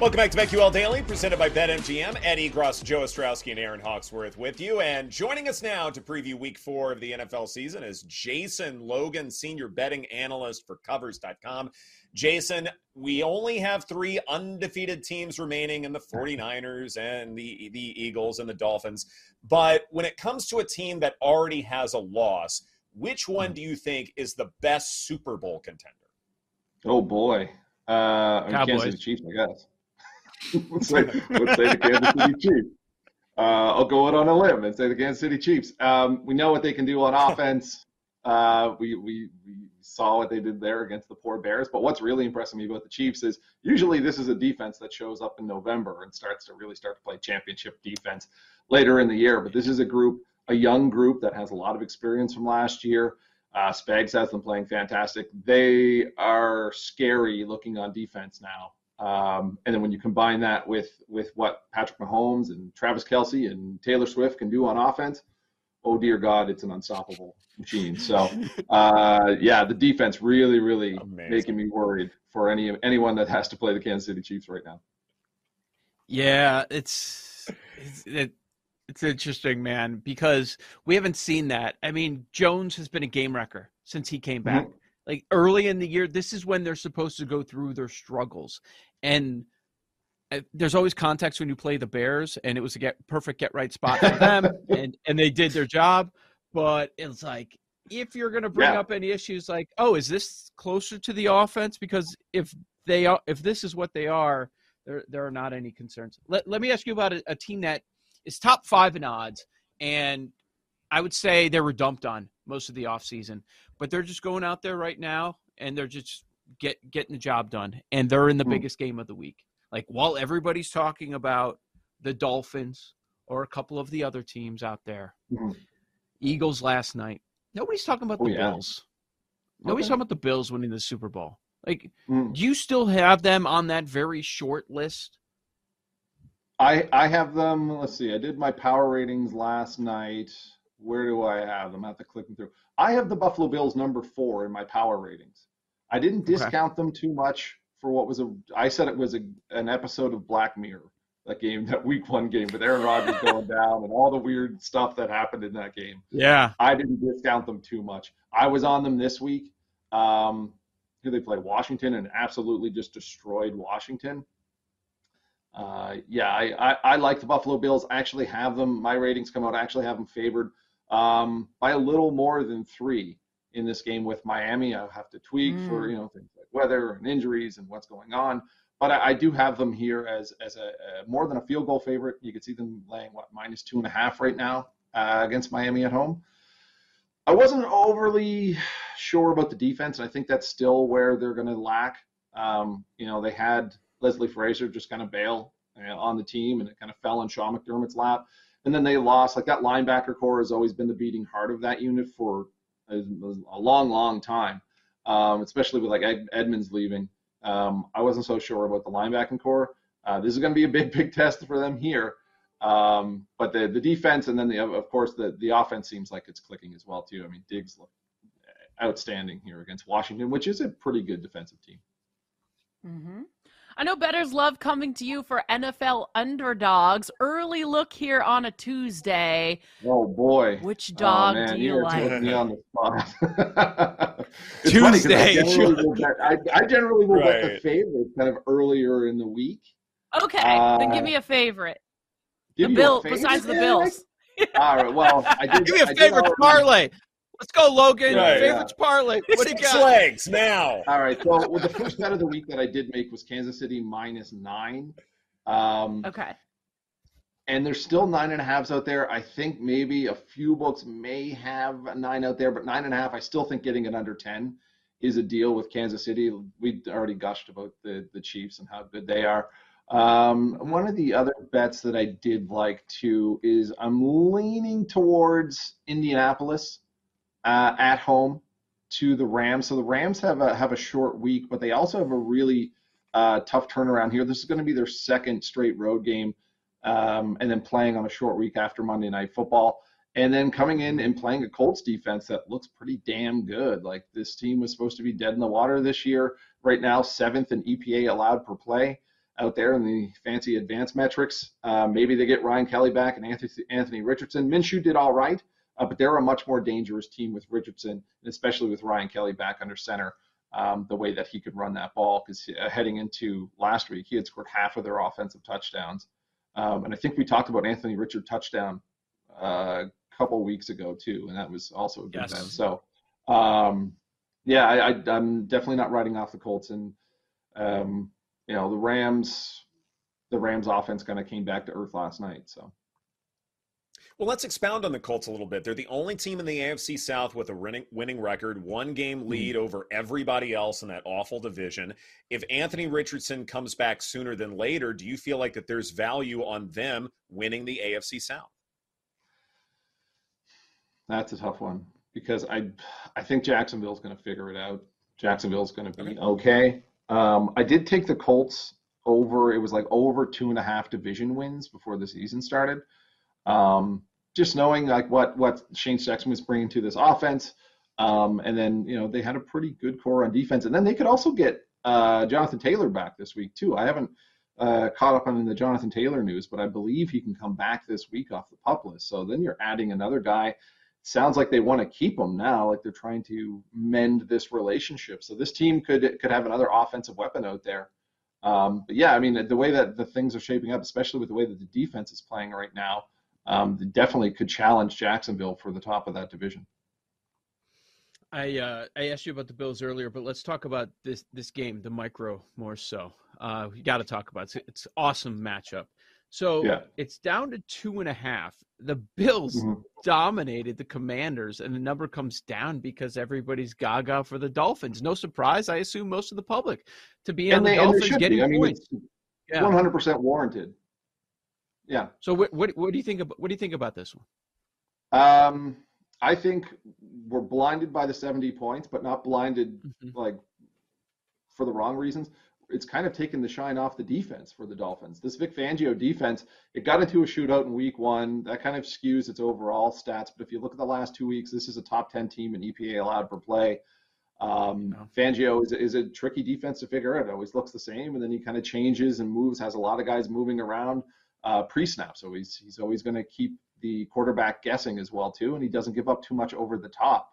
Welcome back to BetQL Daily, presented by BetMGM. Eddie Gross, Joe Ostrowski, and Aaron Hawksworth with you. And joining us now to preview week four of the NFL season is Jason Logan, senior betting analyst for Covers.com. Jason, we only have three undefeated teams remaining in the 49ers and the, the Eagles and the Dolphins. But when it comes to a team that already has a loss, which one do you think is the best Super Bowl contender? Oh, boy. Uh, Kansas Chiefs, I guess. Let's, say, let's say the Kansas City Chiefs. Uh, I'll go out on a limb and say the Kansas City Chiefs. Um, we know what they can do on offense. Uh, we, we, we saw what they did there against the poor Bears. But what's really impressing me about the Chiefs is usually this is a defense that shows up in November and starts to really start to play championship defense later in the year. But this is a group, a young group that has a lot of experience from last year. Uh, Spags has them playing fantastic. They are scary looking on defense now. Um, and then when you combine that with with what Patrick Mahomes and Travis Kelce and Taylor Swift can do on offense, oh dear God, it's an unstoppable machine. So uh, yeah, the defense really, really Amazing. making me worried for any anyone that has to play the Kansas City Chiefs right now. Yeah, it's it's, it, it's interesting, man, because we haven't seen that. I mean, Jones has been a game wrecker since he came back. Mm-hmm. Like early in the year, this is when they're supposed to go through their struggles. And uh, there's always context when you play the Bears, and it was a get perfect get right spot for them, and and they did their job. But it's like if you're going to bring yeah. up any issues, like oh, is this closer to the offense? Because if they are, if this is what they are, there there are not any concerns. Let Let me ask you about a, a team that is top five in odds, and I would say they were dumped on most of the offseason, but they're just going out there right now and they're just get getting the job done, and they're in the mm. biggest game of the week. Like while everybody's talking about the Dolphins or a couple of the other teams out there, mm. Eagles last night, nobody's talking about oh, the yeah. Bills. Nobody's okay. talking about the Bills winning the Super Bowl. Like, mm. do you still have them on that very short list? I I have them. Let's see. I did my power ratings last night. Where do I have them? I have to click them through. I have the Buffalo Bills number four in my power ratings. I didn't discount okay. them too much for what was a. I said it was a, an episode of Black Mirror. That game, that Week One game, with Aaron Rodgers going down and all the weird stuff that happened in that game. Yeah, I didn't discount them too much. I was on them this week. Um, here they played Washington and absolutely just destroyed Washington. Uh, yeah, I, I, I, like the Buffalo Bills. I actually have them. My ratings come out. I actually have them favored um, by a little more than three in this game with Miami. I'll have to tweak mm. for you know things like weather and injuries and what's going on. But I, I do have them here as as a, a, more than a field goal favorite. You could see them laying what minus two and a half right now uh, against Miami at home. I wasn't overly sure about the defense, and I think that's still where they're going to lack. Um, you know, they had Leslie Frazier just kind of bail uh, on the team, and it kind of fell in Sean McDermott's lap. And then they lost. Like that linebacker corps has always been the beating heart of that unit for a, a long, long time, um, especially with like Ed, Edmunds leaving. Um, I wasn't so sure about the linebacking corps. Uh, this is going to be a big, big test for them here. Um, but the the defense and then the of course the the offense seems like it's clicking as well too. I mean Diggs looked outstanding here against Washington, which is a pretty good defensive team. Mm-hmm. I know bettors love coming to you for NFL underdogs. Early look here on a Tuesday. Oh boy! Which oh, dog oh, do you You're like? Me on the spot. Tuesday. I generally, bet, I, I generally will right. bet the favorite kind of earlier in the week. Okay, uh, then give me a favorite. The Bill, besides the Bills. All right. Well, I did. Give me a favorite parlay. Let's go, Logan. Right, Favorites yeah. parlay. What do you got? legs now. All right. So well, the first bet of the week that I did make was Kansas City minus nine. Um, okay. And there's still nine and a halves out there. I think maybe a few books may have a nine out there, but nine and a half, I still think getting it under 10 is a deal with Kansas City. We already gushed about the, the Chiefs and how good they are. Um, one of the other bets that I did like too is I'm leaning towards Indianapolis uh, at home to the Rams. So the Rams have a have a short week, but they also have a really uh, tough turnaround here. This is going to be their second straight road game, um, and then playing on a short week after Monday Night Football, and then coming in and playing a Colts defense that looks pretty damn good. Like this team was supposed to be dead in the water this year. Right now, seventh in EPA allowed per play. out there in the fancy advanced metrics. Uh, maybe they get Ryan Kelly back and Anthony, Anthony Richardson. Minshew did all right, uh, but they're a much more dangerous team with Richardson, and especially with Ryan Kelly back under center. Um, the way that he could run that ball, because uh, heading into last week, he had scored half of their offensive touchdowns. Um, and I think we talked about Anthony Richard touchdown uh, a couple weeks ago too, and that was also a good yes. So, um, yeah, I, am definitely not writing off the Colts, and um, you know the Rams, the Rams offense kind of came back to earth last night. So. Well, let's expound on the Colts a little bit. They're the only team in the AFC South with a winning, record, one game hmm. lead mm-hmm. over everybody else in that awful division. If Anthony Richardson comes back sooner than later, do you feel like that there's value on them winning the AFC South? That's a tough one because I I think Jacksonville's going to figure it out. Jacksonville's going to be okay. Um, I did take the Colts over. It was like over two and a half division wins before the season started. Um, just knowing like what what Shane Steichen was bringing to this offense, um, and then you know they had a pretty good core on defense, and then they could also get uh, Jonathan Taylor back this week too. I haven't uh, caught up on the Jonathan Taylor news, but I believe he can come back this week off the pup list. So then you're adding another guy. Sounds like they want to keep him now, like they're trying to mend this relationship. So this team could could have another offensive weapon out there. Um, but yeah, I mean the way that the things are shaping up, especially with the way that the defense is playing right now um, definitely could challenge Jacksonville for the top of that division. I uh, I asked you about the Bills earlier, but let's talk about this this game, the micro more so. Uh, we got to talk about it. It's, it's awesome matchup. So yeah. it's down to two and a half. The Bills mm-hmm. dominated the Commanders, and the number comes down because everybody's gaga for the Dolphins. No surprise, I assume most of the public to be on the Dolphins getting be. I mean, points. Yeah. 100% warranted. Yeah. So what, what what do you think about what do you think about this one? Um, I think we're blinded by the 70 points, but not blinded mm-hmm. like for the wrong reasons. It's kind of taken the shine off the defense for the Dolphins. This Vic Fangio defense, it got into a shootout in week one. That kind of skews its overall stats. But if you look at the last two weeks, this is a top 10 team in EPA allowed per play. Um, Fangio is, is a tricky defense to figure out. It always looks the same, and then he kind of changes and moves, has a lot of guys moving around uh, pre-snap. So he's he's always going to keep the quarterback guessing as well too, and he doesn't give up too much over the top.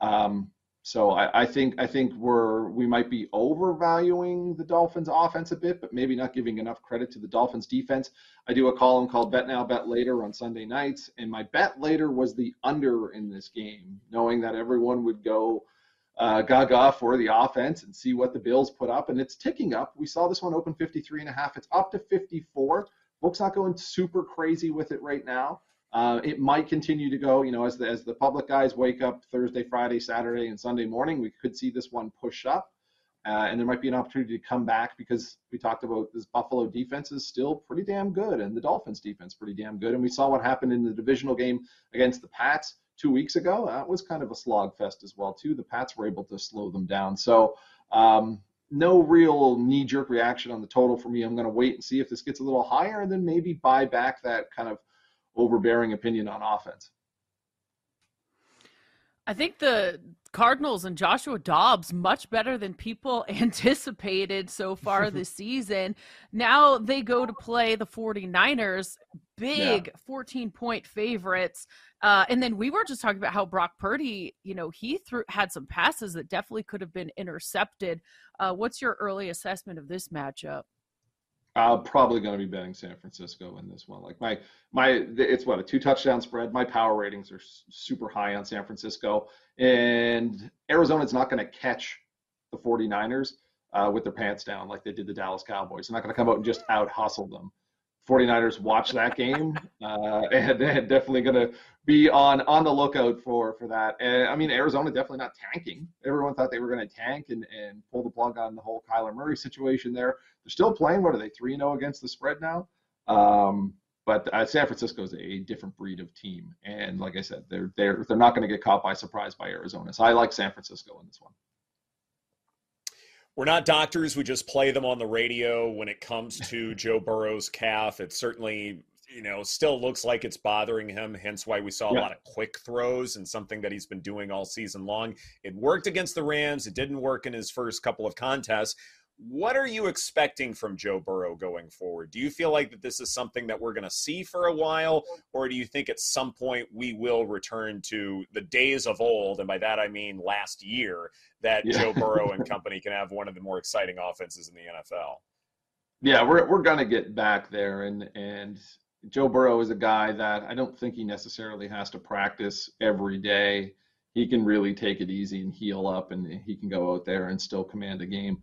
Um, so I, I, think I think we're we might be overvaluing the Dolphins offense a bit, but maybe not giving enough credit to the Dolphins defense. I do a column called Bet Now, Bet Later on Sunday nights, and my bet later was the under in this game, knowing that everyone would go uh, gaga for the offense and see what the Bills put up, and it's ticking up. We saw this one open 53 and a half. It's up to 54. Book's not going super crazy with it right now. Uh, it might continue to go, you know, as the as the public guys wake up Thursday, Friday, Saturday, and Sunday morning, we could see this one push up, uh, and there might be an opportunity to come back because we talked about this Buffalo defense is still pretty damn good, and the Dolphins defense pretty damn good, and we saw what happened in the divisional game against the Pats two weeks ago. That was kind of a slog fest as well too. The Pats were able to slow them down, so. Um, no real knee jerk reaction on the total for me. I'm going to wait and see if this gets a little higher and then maybe buy back that kind of overbearing opinion on offense. I think the Cardinals and Joshua Dobbs much better than people anticipated so far this season. Now they go to play the 49ers, big yeah. 14 point favorites. Uh, and then we were just talking about how Brock Purdy, you know, he threw had some passes that definitely could have been intercepted. Uh, what's your early assessment of this matchup? I'm probably going to be betting San Francisco in this one. Like my my, it's what a two touchdown spread. My power ratings are super high on San Francisco, and Arizona's not going to catch the 49ers uh, with their pants down like they did the Dallas Cowboys. They're not going to come out and just out hustle them. 49ers watch that game uh, and, and, definitely going to be on on the lookout for for that. And, I mean, Arizona definitely not tanking. Everyone thought they were going to tank and, and pull the plug on the whole Kyler Murray situation there. They're still playing. What are they, 3 0 against the spread now? Um, but uh, San Francisco is a different breed of team. And like I said, they're, they're, they're not going to get caught by surprise by Arizona. So I like San Francisco in this one. We're not doctors. We just play them on the radio. When it comes to Joe Burrow's calf, it certainly, you know, still looks like it's bothering him. Hence why we saw a lot of quick throws and something that he's been doing all season long. It worked against the Rams. It didn't work in his first couple of contests. What are you expecting from Joe Burrow going forward? Do you feel like that this is something that we're going to see for a while, or do you think at some point we will return to the days of old, and by that I mean last year, that yeah. Joe Burrow and company can have one of the more exciting offenses in the NFL? Yeah, we're we're gonna get back there, and and Joe Burrow is a guy that I don't think he necessarily has to practice every day. He can really take it easy and heal up, and he can go out there and still command a game.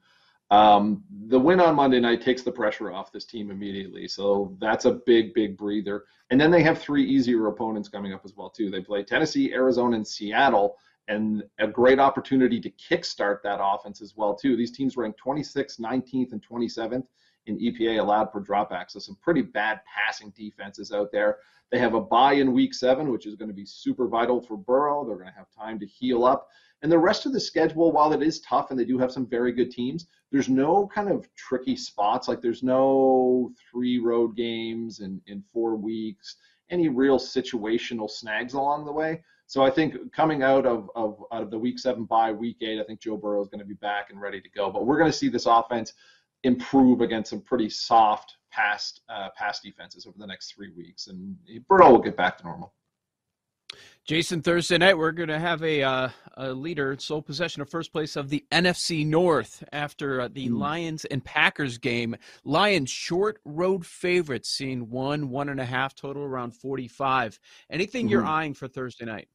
Um, the win on Monday night takes the pressure off this team immediately, so that's a big, big breather. And then they have three easier opponents coming up as well too. They play Tennessee, Arizona, and Seattle, and a great opportunity to kickstart that offense as well too. These teams rank 26th, 19th, and 27th in EPA allowed per dropback. So some pretty bad passing defenses out there. They have a bye in week seven, which is going to be super vital for Burrow. They're going to have time to heal up. And the rest of the schedule, while it is tough and they do have some very good teams, there's no kind of tricky spots. Like there's no three road games in, in four weeks, any real situational snags along the way. So I think coming out of, of out of the week seven bye, week eight, I think Joe Burrow is going to be back and ready to go. But we're going to see this offense improve against some pretty soft past uh, pass defenses over the next three weeks, and Burrow will get back to normal. Jason, Thursday night we're going to have a, uh, a leader sole possession of first place of the NFC North after uh, the mm. Lions and Packers game. Lions short road favorites, seeing one one and a half total around forty five. Anything mm-hmm. you're eyeing for Thursday night?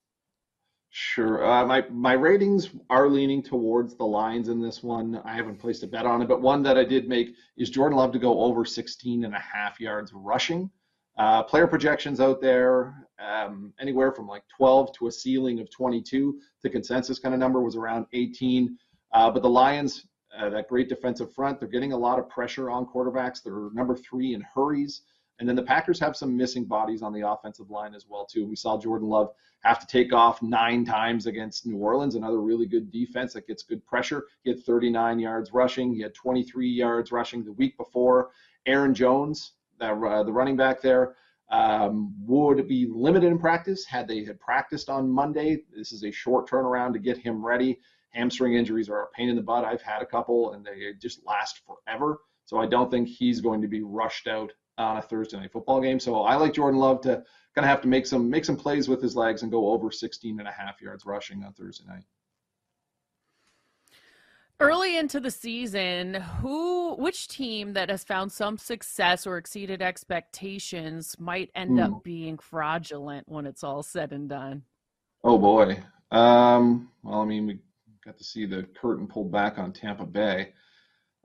Sure. Uh, my my ratings are leaning towards the Lions in this one. I haven't placed a bet on it, but one that I did make is Jordan Love to go over 16 and a half yards rushing. Uh, player projections out there, um, anywhere from like 12 to a ceiling of 22. The consensus kind of number was around 18. Uh, but the Lions, uh, that great defensive front, they're getting a lot of pressure on quarterbacks. They're number three in hurries. And then the Packers have some missing bodies on the offensive line as well too. We saw Jordan Love have to take off nine times against New Orleans, another really good defense that gets good pressure. He had 39 yards rushing. He had 23 yards rushing the week before. Aaron Jones, uh, the running back there, um, would be limited in practice had they had practiced on Monday. This is a short turnaround to get him ready. Hamstring injuries are a pain in the butt. I've had a couple and they just last forever. So I don't think he's going to be rushed out on a Thursday night football game. So I like Jordan Love to kind of have to make some make some plays with his legs and go over 16 and a half yards rushing on Thursday night. Early into the season, who which team that has found some success or exceeded expectations might end up hmm. being fraudulent when it's all said and done? Oh boy. Um, well, I mean, we got to see the curtain pulled back on Tampa Bay.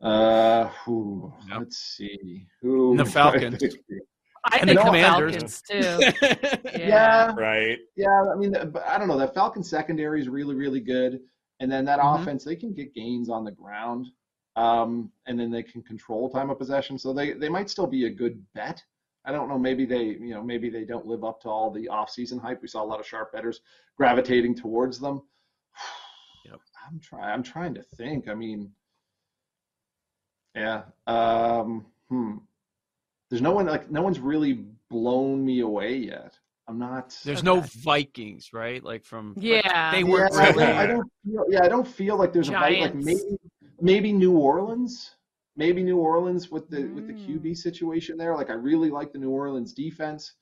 Uh, whew, yep. let's see. Who the Falcons. I think the Falcons too. yeah. yeah. Right. Yeah. I mean, I don't know. That Falcon secondary is really, really good. And then that mm-hmm. offense, they can get gains on the ground, um, and then they can control time of possession. So they, they might still be a good bet. I don't know. Maybe they, you know, maybe they don't live up to all the offseason hype. We saw a lot of sharp bettors gravitating towards them. Yep. I'm trying. I'm trying to think. I mean, yeah. Um, hmm. There's no one like no one's really blown me away yet. I'm not. There's no Vikings, right? Like from yeah, like, they weren't. Yeah, really I don't. Feel, yeah, I don't feel like there's Giants. a like maybe maybe New Orleans, maybe New Orleans with the mm. with the QB mm. situation there. Like I really like the New Orleans defense.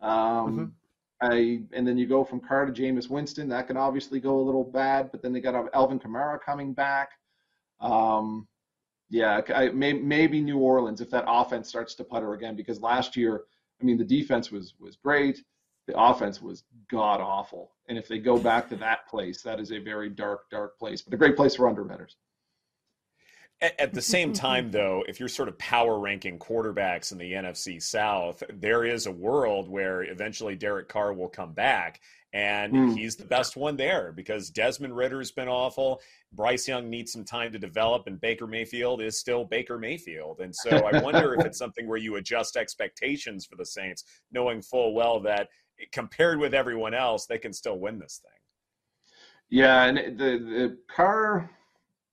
Um, mm-hmm. I and then you go from Carr to Jameis Winston. That can obviously go a little bad, but then they got Alvin Kamara coming back. Um, yeah, I, may, maybe New Orleans if that offense starts to putter again because last year, I mean, the defense was was great the offense was god awful. And if they go back to that place, that is a very dark, dark place, but a great place for underbetters. At, at the same time, though, if you're sort of power ranking quarterbacks in the NFC South, there is a world where eventually Derek Carr will come back and mm. he's the best one there because Desmond Ridder's been awful. Bryce Young needs some time to develop, and Baker Mayfield is still Baker Mayfield. And so I wonder if it's something where you adjust expectations for the Saints, knowing full well that compared with everyone else, they can still win this thing. Yeah, and the the Carr,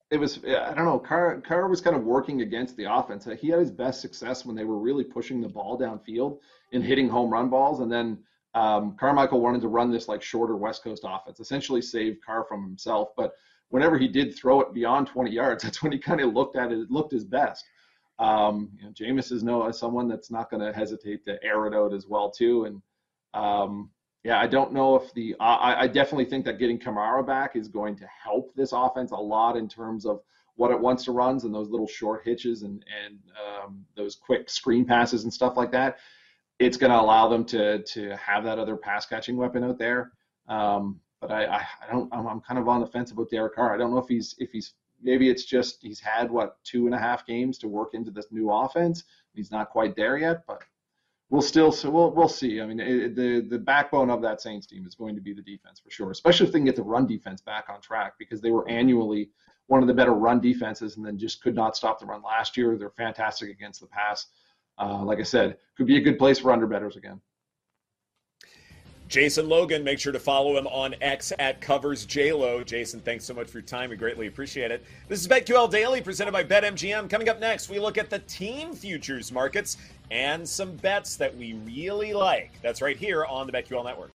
it was I don't know. Carr Carr was kind of working against the offense. He had his best success when they were really pushing the ball downfield and hitting home run balls, and then um, Carmichael wanted to run this like shorter West Coast offense, essentially save Carr from himself. But whenever he did throw it beyond 20 yards, that's when he kind of looked at it, it looked his best. Um, you know, Jameis is no someone that's not going to hesitate to air it out as well too. And um, yeah, I don't know if the I, I definitely think that getting Kamara back is going to help this offense a lot in terms of what it wants to runs and those little short hitches and and um, those quick screen passes and stuff like that. It's going to allow them to to have that other pass catching weapon out there. Um, but I, I, I don't I'm, I'm, kind of on the fence about Derek Carr. I don't know if he's if he's maybe it's just he's had what two and a half games to work into this new offense. He's not quite there yet, but we'll still so we'll we'll see. I mean, it, the the backbone of that Saints team is going to be the defense for sure, especially if they can get the run defense back on track because they were annually one of the better run defenses and then just could not stop the run last year. They're fantastic against the pass. Uh, like I said, could be a good place for under bettors again. Jason Logan, make sure to follow him on X at covers JLo. Jason, thanks so much for your time. We greatly appreciate it. This is BetQL Daily presented by BetMGM. Coming up next, we look at the team futures markets and some bets that we really like. That's right here on the BetQL Network.